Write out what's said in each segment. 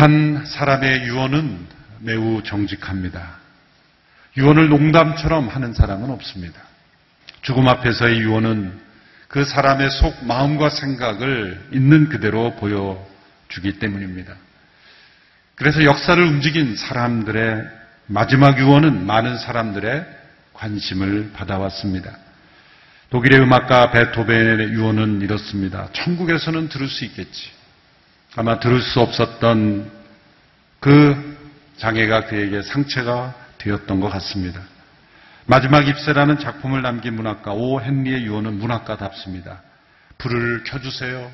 한 사람의 유언은 매우 정직합니다. 유언을 농담처럼 하는 사람은 없습니다. 죽음 앞에서의 유언은 그 사람의 속 마음과 생각을 있는 그대로 보여주기 때문입니다. 그래서 역사를 움직인 사람들의 마지막 유언은 많은 사람들의 관심을 받아왔습니다. 독일의 음악가 베토벤의 유언은 이렇습니다. 천국에서는 들을 수 있겠지. 아마 들을 수 없었던 그 장애가 그에게 상처가 되었던 것 같습니다. 마지막 입세라는 작품을 남긴 문학가 오 헨리의 유언은 문학가답습니다. 불을 켜주세요.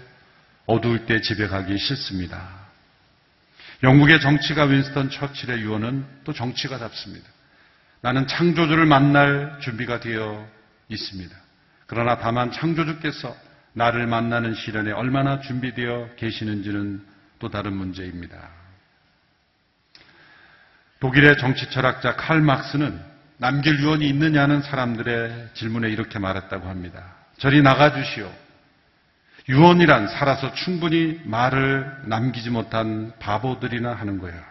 어두울 때 집에 가기 싫습니다. 영국의 정치가 윈스턴 처칠의 유언은 또 정치가답습니다. 나는 창조주를 만날 준비가 되어 있습니다. 그러나 다만 창조주께서 나를 만나는 시련에 얼마나 준비되어 계시는지는 또 다른 문제입니다. 독일의 정치 철학자 칼 막스는 남길 유언이 있느냐는 사람들의 질문에 이렇게 말했다고 합니다. 저리 나가주시오. 유언이란 살아서 충분히 말을 남기지 못한 바보들이나 하는 거야.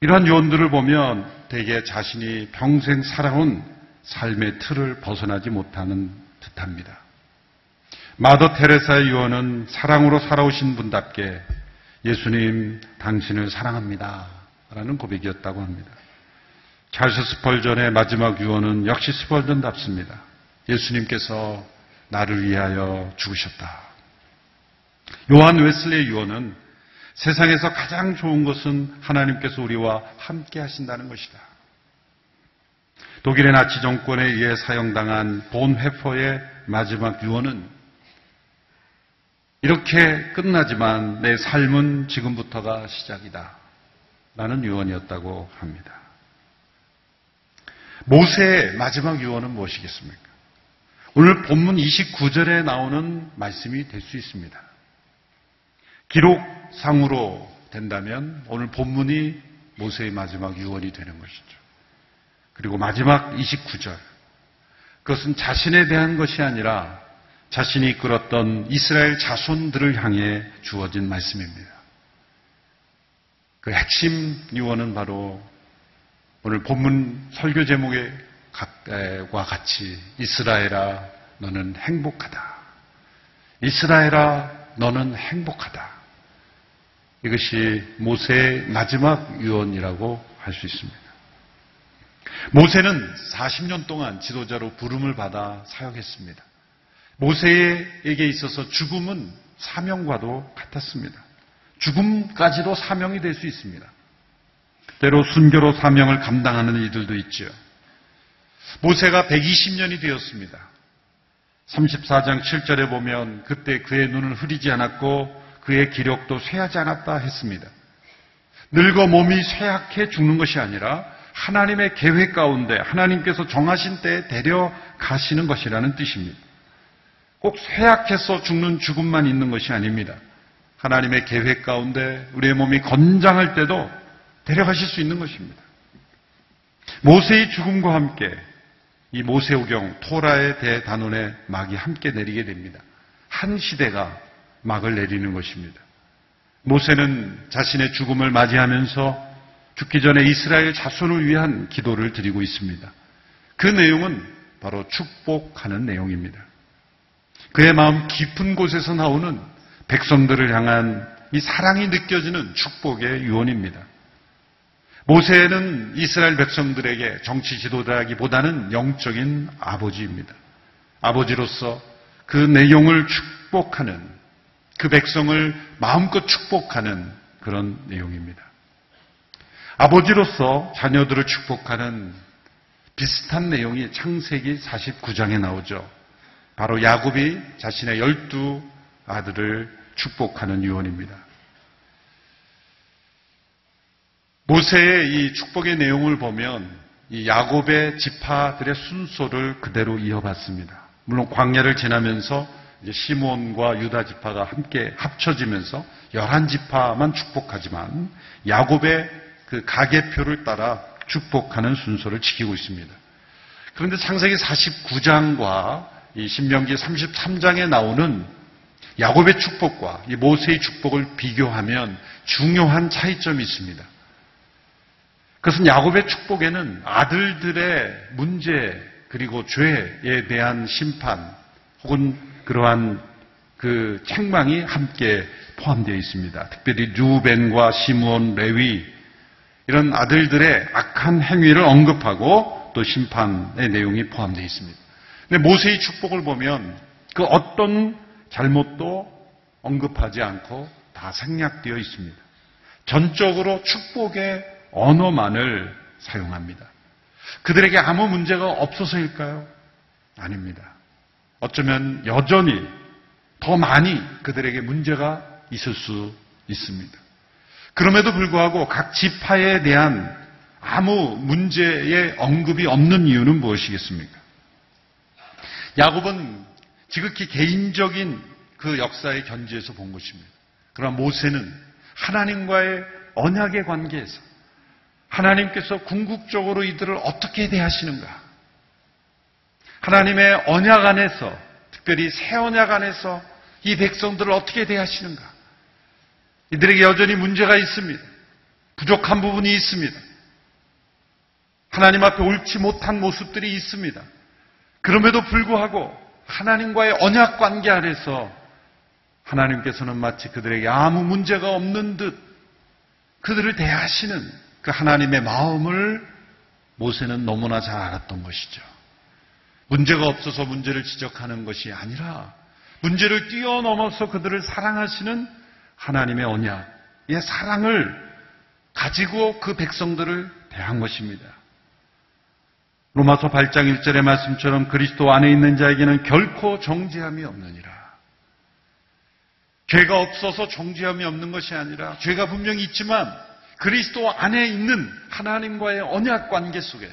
이러한 유언들을 보면 대개 자신이 평생 살아온 삶의 틀을 벗어나지 못하는 듯합니다. 마더 테레사의 유언은 사랑으로 살아오신 분답게 예수님 당신을 사랑합니다. 라는 고백이었다고 합니다. 찰스 스펄전의 마지막 유언은 역시 스펄전답습니다. 예수님께서 나를 위하여 죽으셨다. 요한 웨슬리의 유언은 세상에서 가장 좋은 것은 하나님께서 우리와 함께 하신다는 것이다. 독일의 나치 정권에 의해 사용당한 본 회퍼의 마지막 유언은 이렇게 끝나지만 내 삶은 지금부터가 시작이다. 라는 유언이었다고 합니다. 모세의 마지막 유언은 무엇이겠습니까? 오늘 본문 29절에 나오는 말씀이 될 수 있습니다. 기록상으로 된다면 오늘 본문이 모세의 마지막 유언이 되는 것이죠. 그리고 마지막 29절. 그것은 자신에 대한 것이 아니라 자신이 이끌었던 이스라엘 자손들을 향해 주어진 말씀입니다. 그 핵심 유언은 바로 오늘 본문 설교 제목과 같이 이스라엘아 너는 행복하다. 이스라엘아 너는 행복하다. 이것이 모세의 마지막 유언이라고 할 수 있습니다. 모세는 40년 동안 지도자로 부름을 받아 사역했습니다. 모세에게 있어서 죽음은 사명과도 같았습니다. 죽음까지도 사명이 될 수 있습니다. 때로 순교로 사명을 감당하는 이들도 있죠. 모세가 120년이 되었습니다. 34장 7절에 보면 그때 그의 눈을 흐리지 않았고 그의 기력도 쇠하지 않았다 했습니다. 늙어 몸이 쇠약해 죽는 것이 아니라 하나님의 계획 가운데 하나님께서 정하신 때에 데려가시는 것이라는 뜻입니다. 꼭 쇠약해서 죽는 죽음만 있는 것이 아닙니다. 하나님의 계획 가운데 우리의 몸이 건장할 때도 데려가실 수 있는 것입니다. 모세의 죽음과 함께 이 모세오경 토라의 대단원의 막이 함께 내리게 됩니다. 한 시대가 막을 내리는 것입니다. 모세는 자신의 죽음을 맞이하면서 죽기 전에 이스라엘 자손을 위한 기도를 드리고 있습니다. 그 내용은 바로 축복하는 내용입니다. 그의 마음 깊은 곳에서 나오는 백성들을 향한 이 사랑이 느껴지는 축복의 유언입니다. 모세는 이스라엘 백성들에게 정치 지도자라기보다는 영적인 아버지입니다. 아버지로서 그 내용을 축복하는 그 백성을 마음껏 축복하는 그런 내용입니다. 아버지로서 자녀들을 축복하는 비슷한 내용이 창세기 49장에 나오죠. 바로 야곱이 자신의 열두 아들을 축복하는 유언입니다. 모세의 이 축복의 내용을 보면 이 야곱의 지파들의 순서를 그대로 이어봤습니다. 물론 광야를 지나면서 이제 시몬과 유다 지파가 함께 합쳐지면서 열한 지파만 축복하지만 야곱의 그 가계표를 따라 축복하는 순서를 지키고 있습니다. 그런데 창세기 49장과 이 신명기 33장에 나오는 야곱의 축복과 이 모세의 축복을 비교하면 중요한 차이점이 있습니다. 그것은 야곱의 축복에는 아들들의 문제 그리고 죄에 대한 심판 혹은 그러한 그 책망이 함께 포함되어 있습니다. 특별히 루벤과 시므온, 레위 이런 아들들의 악한 행위를 언급하고 또 심판의 내용이 포함되어 있습니다. 근데 모세의 축복을 보면 그 어떤 잘못도 언급하지 않고 다 생략되어 있습니다. 전적으로 축복의 언어만을 사용합니다. 그들에게 아무 문제가 없어서일까요? 아닙니다. 어쩌면 여전히 더 많이 그들에게 문제가 있을 수 있습니다. 그럼에도 불구하고 각 지파에 대한 아무 문제의 언급이 없는 이유는 무엇이겠습니까? 야곱은 지극히 개인적인 그 역사의 견지에서 본 것입니다. 그러나 모세는 하나님과의 언약의 관계에서 하나님께서 궁극적으로 이들을 어떻게 대하시는가? 하나님의 언약 안에서, 특별히 새 언약 안에서 이 백성들을 어떻게 대하시는가? 이들에게 여전히 문제가 있습니다. 부족한 부분이 있습니다. 하나님 앞에 옳지 못한 모습들이 있습니다. 그럼에도 불구하고 하나님과의 언약 관계 안에서 하나님께서는 마치 그들에게 아무 문제가 없는 듯 그들을 대하시는 그 하나님의 마음을 모세는 너무나 잘 알았던 것이죠. 문제가 없어서 문제를 지적하는 것이 아니라 문제를 뛰어넘어서 그들을 사랑하시는 하나님의 언약의 사랑을 가지고 그 백성들을 대한 것입니다. 로마서 8장 1절의 말씀처럼 그리스도 안에 있는 자에게는 결코 정죄함이 없느니라. 죄가 없어서 정죄함이 없는 것이 아니라 죄가 분명히 있지만 그리스도 안에 있는 하나님과의 언약 관계 속에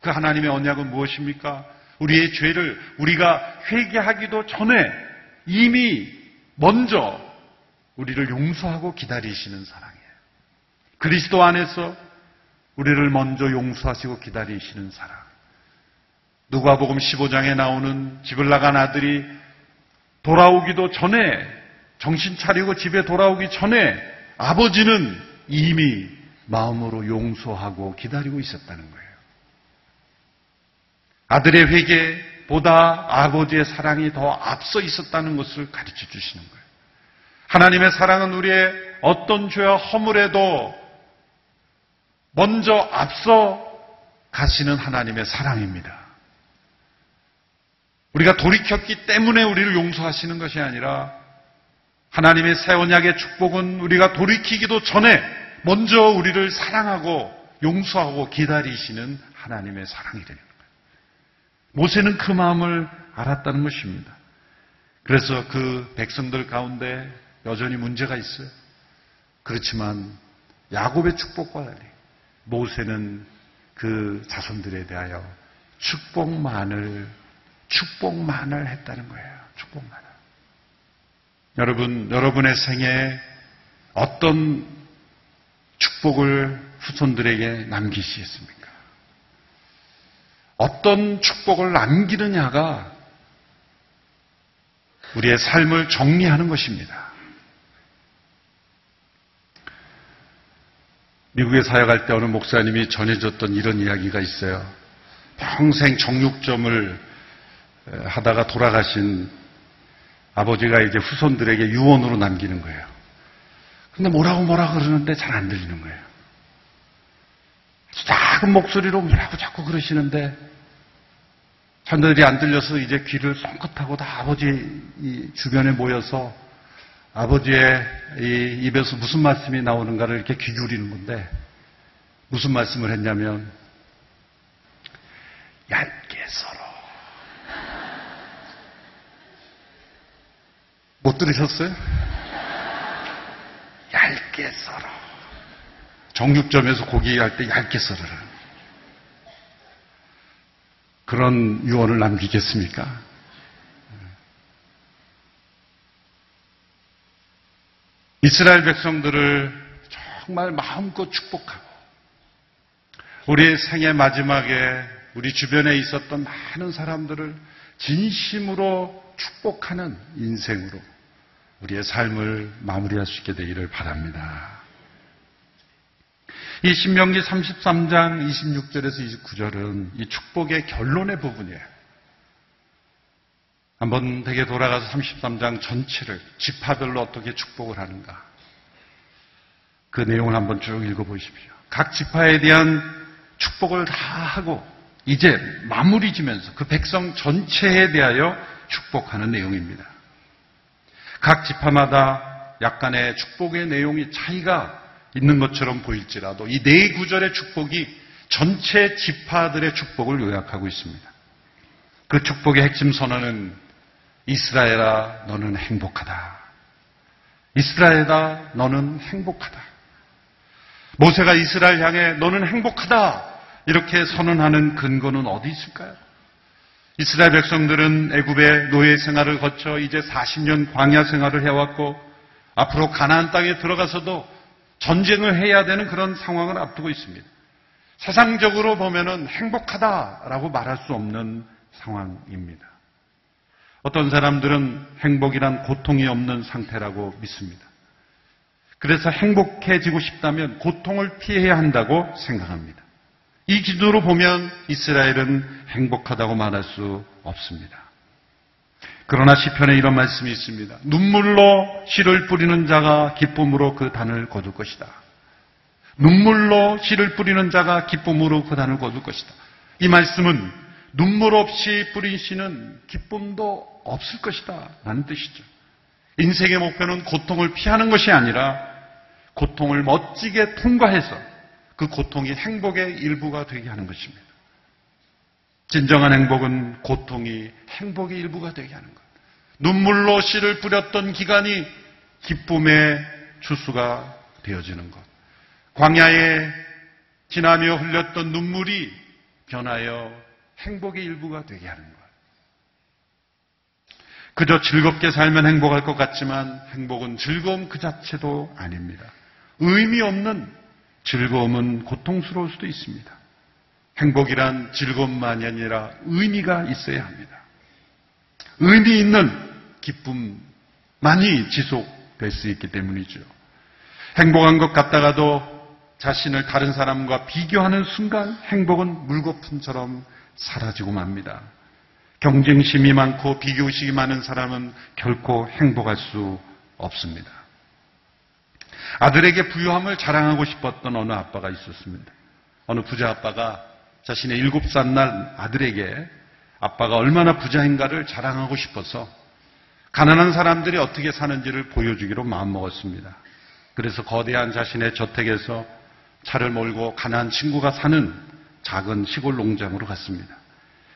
그 하나님의 언약은 무엇입니까? 우리의 죄를 우리가 회개하기도 전에 이미 먼저 우리를 용서하고 기다리시는 사랑이에요. 그리스도 안에서 우리를 먼저 용서하시고 기다리시는 사랑. 누가복음 15장에 나오는 집을 나간 아들이 돌아오기도 전에 정신 차리고 집에 돌아오기 전에 아버지는 이미 마음으로 용서하고 기다리고 있었다는 거예요. 아들의 회개보다 아버지의 사랑이 더 앞서 있었다는 것을 가르쳐 주시는 거예요. 하나님의 사랑은 우리의 어떤 죄와 허물에도 먼저 앞서 가시는 하나님의 사랑입니다. 우리가 돌이켰기 때문에 우리를 용서하시는 것이 아니라 하나님의 새 언약의 축복은 우리가 돌이키기도 전에 먼저 우리를 사랑하고 용서하고 기다리시는 하나님의 사랑이 되는 거예요. 모세는 그 마음을 알았다는 것입니다. 그래서 그 백성들 가운데 여전히 문제가 있어요. 그렇지만 야곱의 축복과 달리 모세는 그 자손들에 대하여 축복만을 축복만을 했다는 거예요. 축복만을. 여러분, 여러분의 생에 어떤 축복을 후손들에게 남기시겠습니까? 어떤 축복을 남기느냐가 우리의 삶을 정리하는 것입니다. 미국에 사역할 때 어느 목사님이 전해줬던 이런 이야기가 있어요. 평생 정육점을 하다가 돌아가신 아버지가 이제 후손들에게 유언으로 남기는 거예요. 근데 뭐라고 뭐라 그러는데 잘 안 들리는 거예요. 작은 목소리로 뭐라고 자꾸 그러시는데 자녀들이 안 들려서 이제 귀를 쫑긋하고 다 아버지 주변에 모여서 아버지의 입에서 무슨 말씀이 나오는가를 이렇게 귀 기울이는 건데 무슨 말씀을 했냐면 얇게 썰어. 못 들으셨어요? 얇게 썰어. 정육점에서 고기 할 때 얇게 썰어라. 그런 유언을 남기겠습니까? 이스라엘 백성들을 정말 마음껏 축복하고 우리의 생의 마지막에 우리 주변에 있었던 많은 사람들을 진심으로 축복하는 인생으로 우리의 삶을 마무리할 수 있게 되기를 바랍니다. 이 신명기 33장 26절에서 29절은 이 축복의 결론의 부분이에요. 한번 되게 돌아가서 33장 전체를 지파별로 어떻게 축복을 하는가. 그 내용을 한번 쭉 읽어보십시오. 각 지파에 대한 축복을 다 하고 이제 마무리 지면서 그 백성 전체에 대하여 축복하는 내용입니다. 각 지파마다 약간의 축복의 내용이 차이가 있는 것처럼 보일지라도 이 네 구절의 축복이 전체 지파들의 축복을 요약하고 있습니다. 그 축복의 핵심 선언은 이스라엘아 너는 행복하다. 이스라엘아 너는 행복하다. 모세가 이스라엘 향해 너는 행복하다. 이렇게 선언하는 근거는 어디 있을까요? 이스라엘 백성들은 애굽의 노예 생활을 거쳐 이제 40년 광야 생활을 해왔고 앞으로 가나안 땅에 들어가서도 전쟁을 해야 되는 그런 상황을 앞두고 있습니다. 세상적으로 보면은 행복하다라고 말할 수 없는 상황입니다. 어떤 사람들은 행복이란 고통이 없는 상태라고 믿습니다. 그래서 행복해지고 싶다면 고통을 피해야 한다고 생각합니다. 이 기준으로 보면 이스라엘은 행복하다고 말할 수 없습니다. 그러나 시편에 이런 말씀이 있습니다. 눈물로 씨를 뿌리는 자가 기쁨으로 그 단을 거둘 것이다. 눈물로 씨를 뿌리는 자가 기쁨으로 그 단을 거둘 것이다. 이 말씀은 눈물 없이 뿌린 씨는 기쁨도 없을 것이다. 라는 뜻이죠. 인생의 목표는 고통을 피하는 것이 아니라 고통을 멋지게 통과해서 그 고통이 행복의 일부가 되게 하는 것입니다. 진정한 행복은 고통이 행복의 일부가 되게 하는 것. 눈물로 씨를 뿌렸던 기간이 기쁨의 주수가 되어지는 것. 광야에 지나며 흘렸던 눈물이 변하여 행복의 일부가 되게 하는 것. 그저 즐겁게 살면 행복할 것 같지만 행복은 즐거움 그 자체도 아닙니다. 의미 없는 즐거움은 고통스러울 수도 있습니다. 행복이란 즐거움만이 아니라 의미가 있어야 합니다. 의미 있는 기쁨만이 지속될 수 있기 때문이죠. 행복한 것 같다가도 자신을 다른 사람과 비교하는 순간 행복은 물거품처럼 사라지고 맙니다. 경쟁심이 많고 비교의식이 많은 사람은 결코 행복할 수 없습니다. 아들에게 부유함을 자랑하고 싶었던 어느 아빠가 있었습니다. 어느 부자 아빠가 자신의 일곱 살 날 아들에게 아빠가 얼마나 부자인가를 자랑하고 싶어서 가난한 사람들이 어떻게 사는지를 보여주기로 마음먹었습니다. 그래서 거대한 자신의 저택에서 차를 몰고 가난한 친구가 사는 작은 시골 농장으로 갔습니다.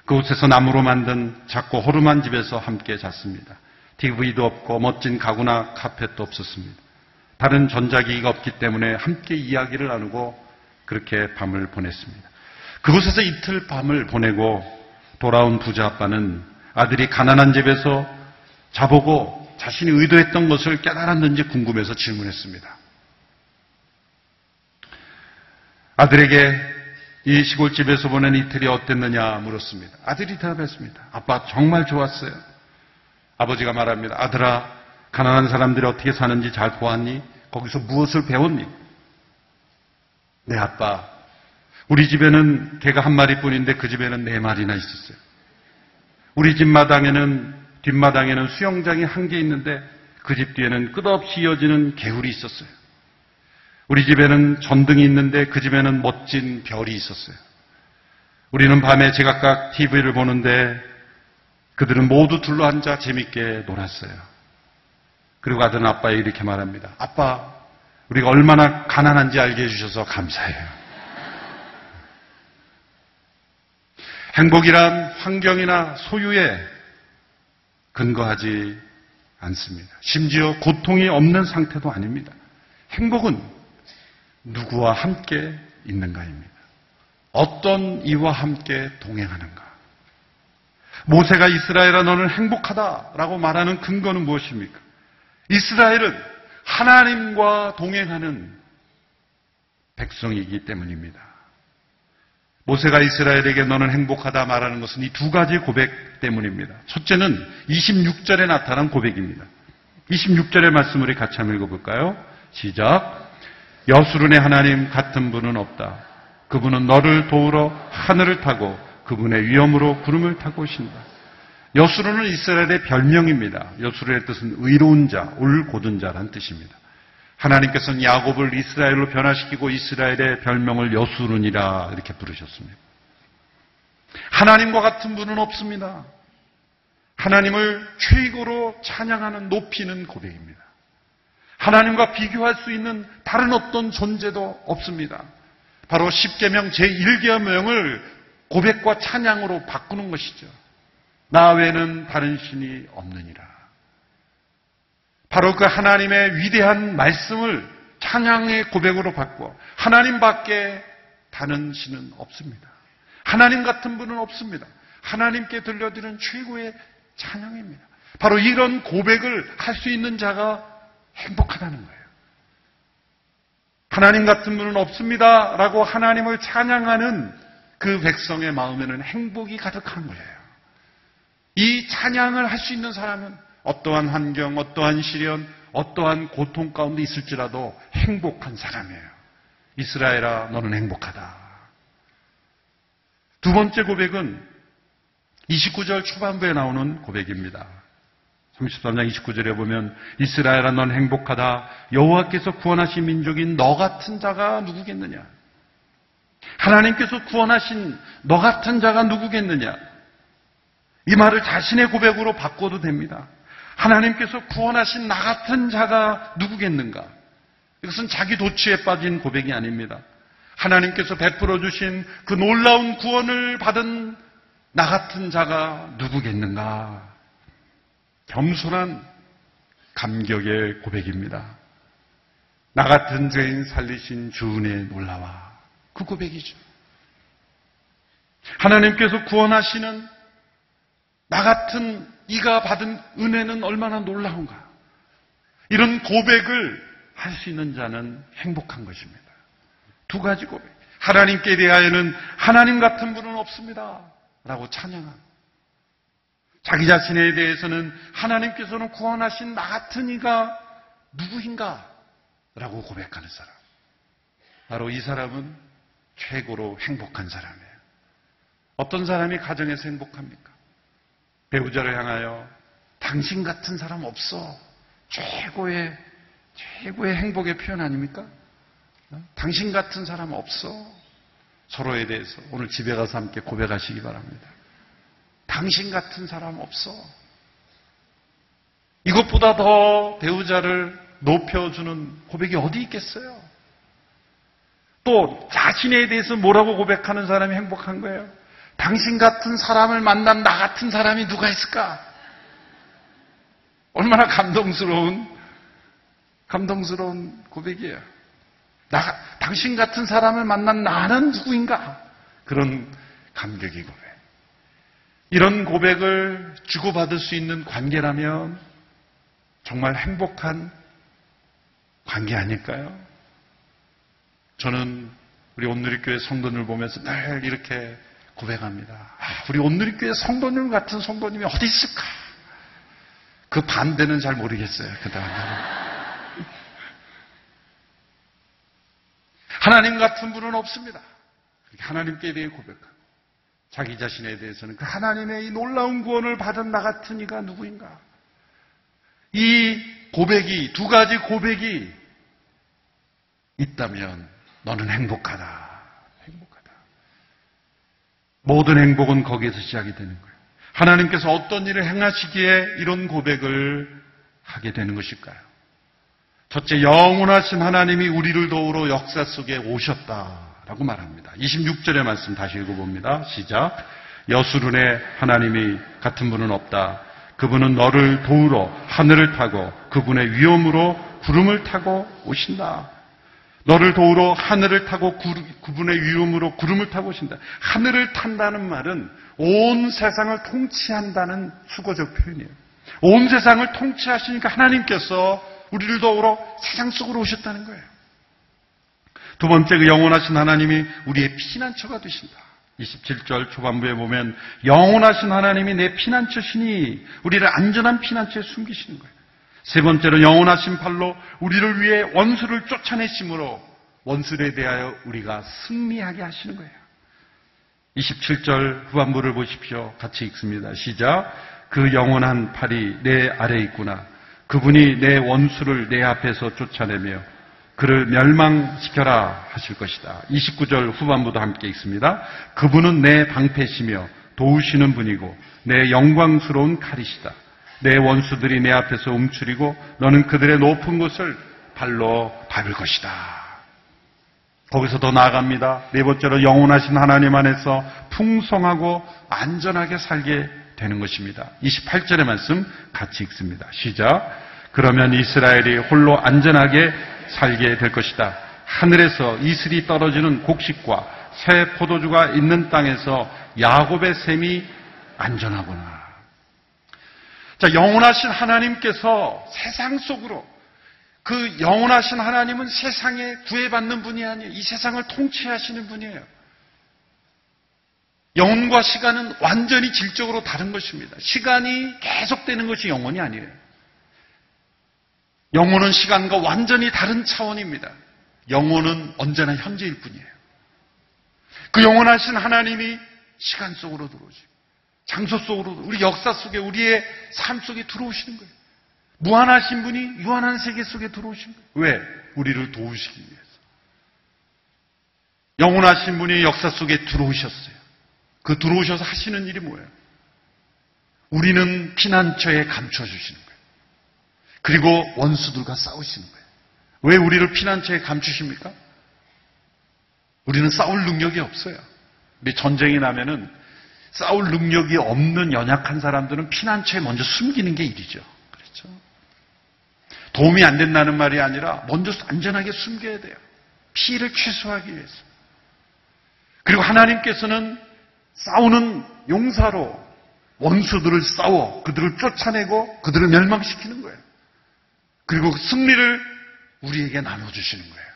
그곳에서 나무로 만든 작고 호름한 집에서 함께 잤습니다. TV도 없고 멋진 가구나 카펫도 없었습니다. 다른 전자기기가 없기 때문에 함께 이야기를 나누고 그렇게 밤을 보냈습니다. 그곳에서 이틀 밤을 보내고 돌아온 부자 아빠는 아들이 가난한 집에서 자보고 자신이 의도했던 것을 깨달았는지 궁금해서 질문했습니다. 아들에게 이 시골집에서 보낸 이틀이 어땠느냐 물었습니다. 아들이 대답했습니다. 아빠 정말 좋았어요. 아버지가 말합니다. 아들아, 가난한 사람들이 어떻게 사는지 잘 보았니? 거기서 무엇을 배웠니? 네, 아빠. 우리 집에는 개가 한 마리뿐인데 그 집에는 네 마리나 있었어요. 우리 집 마당에는 뒷마당에는 수영장이 한 개 있는데 그 집 뒤에는 끝없이 이어지는 개울이 있었어요. 우리 집에는 전등이 있는데 그 집에는 멋진 별이 있었어요. 우리는 밤에 제각각 TV를 보는데 그들은 모두 둘러앉아 재밌게 놀았어요. 그리고 아들은 아빠에 이렇게 말합니다. 아빠, 우리가 얼마나 가난한지 알게 해주셔서 감사해요. 행복이란 환경이나 소유에 근거하지 않습니다. 심지어 고통이 없는 상태도 아닙니다. 행복은 누구와 함께 있는가입니다. 어떤 이와 함께 동행하는가. 모세가 이스라엘아 너는 행복하다라고 말하는 근거는 무엇입니까? 이스라엘은 하나님과 동행하는 백성이기 때문입니다. 모세가 이스라엘에게 너는 행복하다 말하는 것은 이 두 가지 고백 때문입니다. 첫째는 26절에 나타난 고백입니다. 26절의 말씀 우리 같이 한번 읽어볼까요? 시작. 여수run의 하나님 같은 분은 없다. 그분은 너를 도우러 하늘을 타고 그분의 위엄으로 구름을 타고 오신다. 여수run은 이스라엘의 별명입니다. 여수run의 뜻은 의로운 자, 올곧은 자란 뜻입니다. 하나님께서는 야곱을 이스라엘로 변화시키고 이스라엘의 별명을 여수룬이라 이렇게 부르셨습니다. 하나님과 같은 분은 없습니다. 하나님을 최고로 찬양하는 높이는 고백입니다. 하나님과 비교할 수 있는 다른 어떤 존재도 없습니다. 바로 10계명 제1계명을 고백과 찬양으로 바꾸는 것이죠. 나 외에는 다른 신이 없느니라. 바로 그 하나님의 위대한 말씀을 찬양의 고백으로 바꿔 하나님밖에 다른 신은 없습니다. 하나님 같은 분은 없습니다. 하나님께 들려드리는 최고의 찬양입니다. 바로 이런 고백을 할 수 있는 자가 행복하다는 거예요. 하나님 같은 분은 없습니다. 라고 하나님을 찬양하는 그 백성의 마음에는 행복이 가득한 거예요. 이 찬양을 할 수 있는 사람은 어떠한 환경, 어떠한 시련, 어떠한 고통 가운데 있을지라도 행복한 사람이에요. 이스라엘아, 너는 행복하다. 두 번째 고백은 29절 초반부에 나오는 고백입니다. 33장 29절에 보면 이스라엘아 넌 행복하다. 여호와께서 구원하신 민족인 너 같은 자가 누구겠느냐? 하나님께서 구원하신 너 같은 자가 누구겠느냐? 이 말을 자신의 고백으로 바꿔도 됩니다. 하나님께서 구원하신 나 같은 자가 누구겠는가? 이것은 자기 도취에 빠진 고백이 아닙니다. 하나님께서 베풀어 주신 그 놀라운 구원을 받은 나 같은 자가 누구겠는가? 겸손한 감격의 고백입니다. 나 같은 죄인 살리신 주은혜 놀라와. 그 고백이죠. 하나님께서 구원하시는 나 같은 이가 받은 은혜는 얼마나 놀라운가. 이런 고백을 할 수 있는 자는 행복한 것입니다. 두 가지 고백. 하나님께 대하여는 하나님 같은 분은 없습니다. 라고 찬양한. 자기 자신에 대해서는 하나님께서는 구원하신 나 같은 이가 누구인가? 라고 고백하는 사람. 바로 이 사람은 최고로 행복한 사람이에요. 어떤 사람이 가정에서 행복합니까? 배우자를 향하여 당신 같은 사람 없어. 최고의, 최고의 행복의 표현 아닙니까? 어? 당신 같은 사람 없어. 서로에 대해서 오늘 집에 가서 함께 고백하시기 바랍니다. 당신 같은 사람 없어. 이것보다 더 배우자를 높여주는 고백이 어디 있겠어요? 또 자신에 대해서 뭐라고 고백하는 사람이 행복한 거예요? 당신 같은 사람을 만난 나 같은 사람이 누가 있을까? 얼마나 감동스러운, 감동스러운 고백이에요. 나, 당신 같은 사람을 만난 나는 누구인가? 그런 감격이 고백. 이런 고백을 주고받을 수 있는 관계라면 정말 행복한 관계 아닐까요? 저는 우리 온누리교회 성도들 보면서 늘 이렇게 고백합니다. 아, 우리 온누리교회 성도님 같은 성도님이 어디 있을까? 그 반대는 잘 모르겠어요. 그 다음에. 하나님 같은 분은 없습니다. 하나님께 대해 고백하고 자기 자신에 대해서는 그 하나님의 이 놀라운 구원을 받은 나 같은 이가 누구인가? 이 고백이 두 가지 고백이 있다면 너는 행복하다. 행복하다. 모든 행복은 거기에서 시작이 되는 거예요. 하나님께서 어떤 일을 행하시기에 이런 고백을 하게 되는 것일까요? 첫째, 영원하신 하나님이 우리를 도우러 역사 속에 오셨다 라고 말합니다. 26절의 말씀 다시 읽어봅니다. 시작. 여수run의 하나님이 같은 분은 없다. 그분은 너를 도우러 하늘을 타고 그분의 위엄으로 구름을 타고 오신다. 너를 도우러 하늘을 타고 그분의 위엄으로 구름을 타고 오신다. 하늘을 탄다는 말은 온 세상을 통치한다는 수거적 표현이에요. 온 세상을 통치하시니까 하나님께서 우리를 도우러 세상 속으로 오셨다는 거예요. 두 번째 그 영원하신 하나님이 우리의 피난처가 되신다. 27절 초반부에 보면 영원하신 하나님이 내 피난처시니 우리를 안전한 피난처에 숨기시는 거예요. 세 번째로 영원하신 팔로 우리를 위해 원수를 쫓아내심으로 원수에 대하여 우리가 승리하게 하시는 거예요. 27절 후반부를 보십시오. 같이 읽습니다. 시작. 그 영원한 팔이 내 아래 있구나. 그분이 내 원수를 내 앞에서 쫓아내며 그를 멸망시켜라 하실 것이다. 29절 후반부도 함께 읽습니다. 그분은 내 방패시며 도우시는 분이고 내 영광스러운 칼이시다. 내 원수들이 내 앞에서 움츠리고 너는 그들의 높은 곳을 발로 밟을 것이다. 거기서 더 나아갑니다. 네 번째로 영원하신 하나님 안에서 풍성하고 안전하게 살게 되는 것입니다. 28절의 말씀 같이 읽습니다. 시작. 그러면 이스라엘이 홀로 안전하게 살게 될 것이다. 하늘에서 이슬이 떨어지는 곡식과 새 포도주가 있는 땅에서 야곱의 샘이 안전하구나. 자, 영원하신 하나님께서 세상 속으로 그 영원하신 하나님은 세상에 구애받는 분이 아니에요. 이 세상을 통치하시는 분이에요. 영혼과 시간은 완전히 질적으로 다른 것입니다. 시간이 계속되는 것이 영혼이 아니에요. 영혼은 시간과 완전히 다른 차원입니다. 영혼은 언제나 현재일 뿐이에요. 그 영원하신 하나님이 시간 속으로 들어오지. 장소 속으로, 우리 역사 속에, 우리의 삶 속에 들어오시는 거예요. 무한하신 분이 유한한 세계 속에 들어오신 거예요. 왜? 우리를 도우시기 위해서. 영원하신 분이 역사 속에 들어오셨어요. 그 들어오셔서 하시는 일이 뭐예요? 우리는 피난처에 감춰주시는 거예요. 그리고 원수들과 싸우시는 거예요. 왜 우리를 피난처에 감추십니까? 우리는 싸울 능력이 없어요. 근데 전쟁이 나면은 싸울 능력이 없는 연약한 사람들은 피난처에 먼저 숨기는 게 일이죠. 그렇죠? 도움이 안 된다는 말이 아니라 먼저 안전하게 숨겨야 돼요. 피해를 최소화하기 위해서. 그리고 하나님께서는 싸우는 용사로 원수들을 싸워 그들을 쫓아내고 그들을 멸망시키는 거예요. 그리고 승리를 우리에게 나눠주시는 거예요.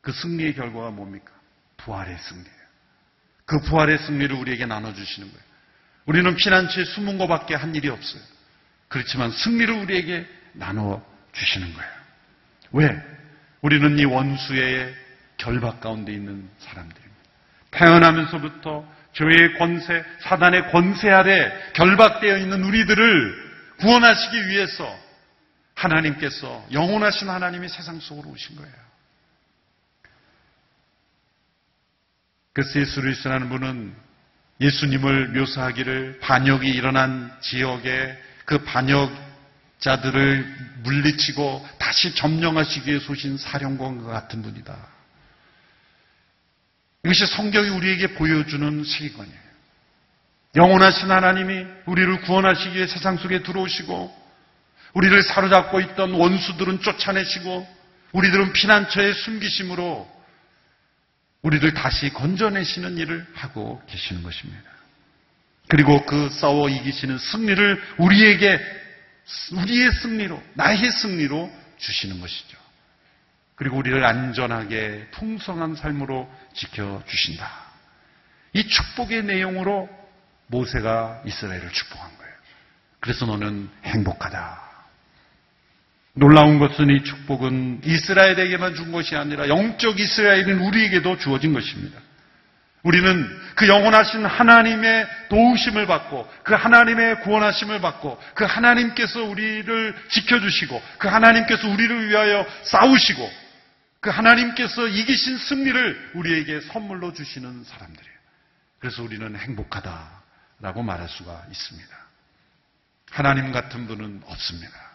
그 승리의 결과가 뭡니까? 부활의 승리예요. 그 부활의 승리를 우리에게 나눠주시는 거예요. 우리는 피난처에 숨은 것밖에 한 일이 없어요. 그렇지만 승리를 우리에게 나눠주시는 거예요. 왜? 우리는 이 원수의 결박 가운데 있는 사람들입니다. 태어나면서부터 죄의 권세, 사단의 권세 아래 결박되어 있는 우리들을 구원하시기 위해서 하나님께서 영원하신 하나님이 세상 속으로 오신 거예요. 그 세스 루이스라는 분은 예수님을 묘사하기를 반역이 일어난 지역에 그 반역자들을 물리치고 다시 점령하시기 위해 소신 사령관과 같은 분이다. 이것이 성경이 우리에게 보여주는 세계관이에요. 영원하신 하나님이 우리를 구원하시기 위해 세상 속에 들어오시고 우리를 사로잡고 있던 원수들은 쫓아내시고 우리들은 피난처에 숨기심으로 우리를 다시 건져내시는 일을 하고 계시는 것입니다. 그리고 그 싸워 이기시는 승리를 우리에게 우리의 승리로 나의 승리로 주시는 것이죠. 그리고 우리를 안전하게 풍성한 삶으로 지켜 주신다. 이 축복의 내용으로 모세가 이스라엘을 축복한 거예요. 그래서 너는 행복하다. 놀라운 것은 이 축복은 이스라엘에게만 준 것이 아니라 영적 이스라엘인 우리에게도 주어진 것입니다. 우리는 그 영원하신 하나님의 도우심을 받고 그 하나님의 구원하심을 받고 그 하나님께서 우리를 지켜주시고 그 하나님께서 우리를 위하여 싸우시고 그 하나님께서 이기신 승리를 우리에게 선물로 주시는 사람들이에요. 그래서 우리는 행복하다라고 말할 수가 있습니다. 하나님 같은 분은 없습니다.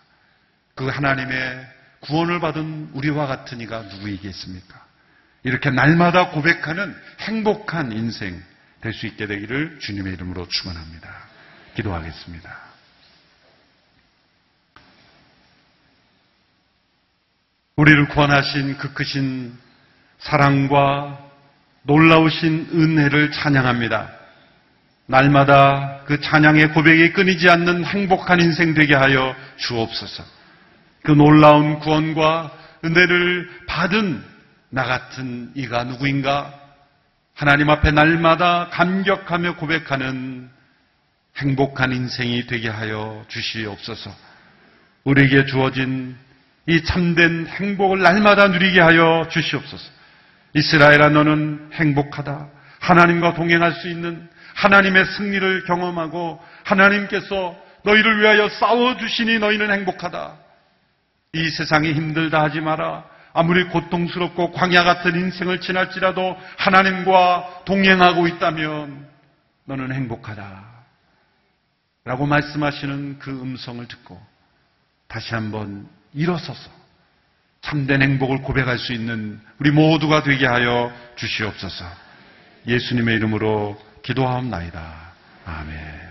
그 하나님의 구원을 받은 우리와 같은 이가 누구이겠습니까? 이렇게 날마다 고백하는 행복한 인생 될 수 있게 되기를 주님의 이름으로 축원합니다. 기도하겠습니다. 우리를 구원하신 그 크신 사랑과 놀라우신 은혜를 찬양합니다. 날마다 그 찬양의 고백이 끊이지 않는 행복한 인생 되게 하여 주옵소서. 그 놀라운 구원과 은혜를 받은 나 같은 이가 누구인가? 하나님 앞에 날마다 감격하며 고백하는 행복한 인생이 되게 하여 주시옵소서. 우리에게 주어진 이 참된 행복을 날마다 누리게 하여 주시옵소서. 이스라엘아 너는 행복하다. 하나님과 동행할 수 있는 하나님의 승리를 경험하고 하나님께서 너희를 위하여 싸워 주시니 너희는 행복하다. 이 세상이 힘들다 하지 마라. 아무리 고통스럽고 광야 같은 인생을 지날지라도 하나님과 동행하고 있다면 너는 행복하다. 라고 말씀하시는 그 음성을 듣고 다시 한번 일어서서 참된 행복을 고백할 수 있는 우리 모두가 되게 하여 주시옵소서. 예수님의 이름으로 기도하옵나이다. 아멘.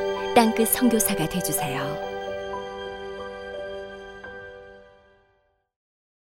땅끝 선교사가 되주세요.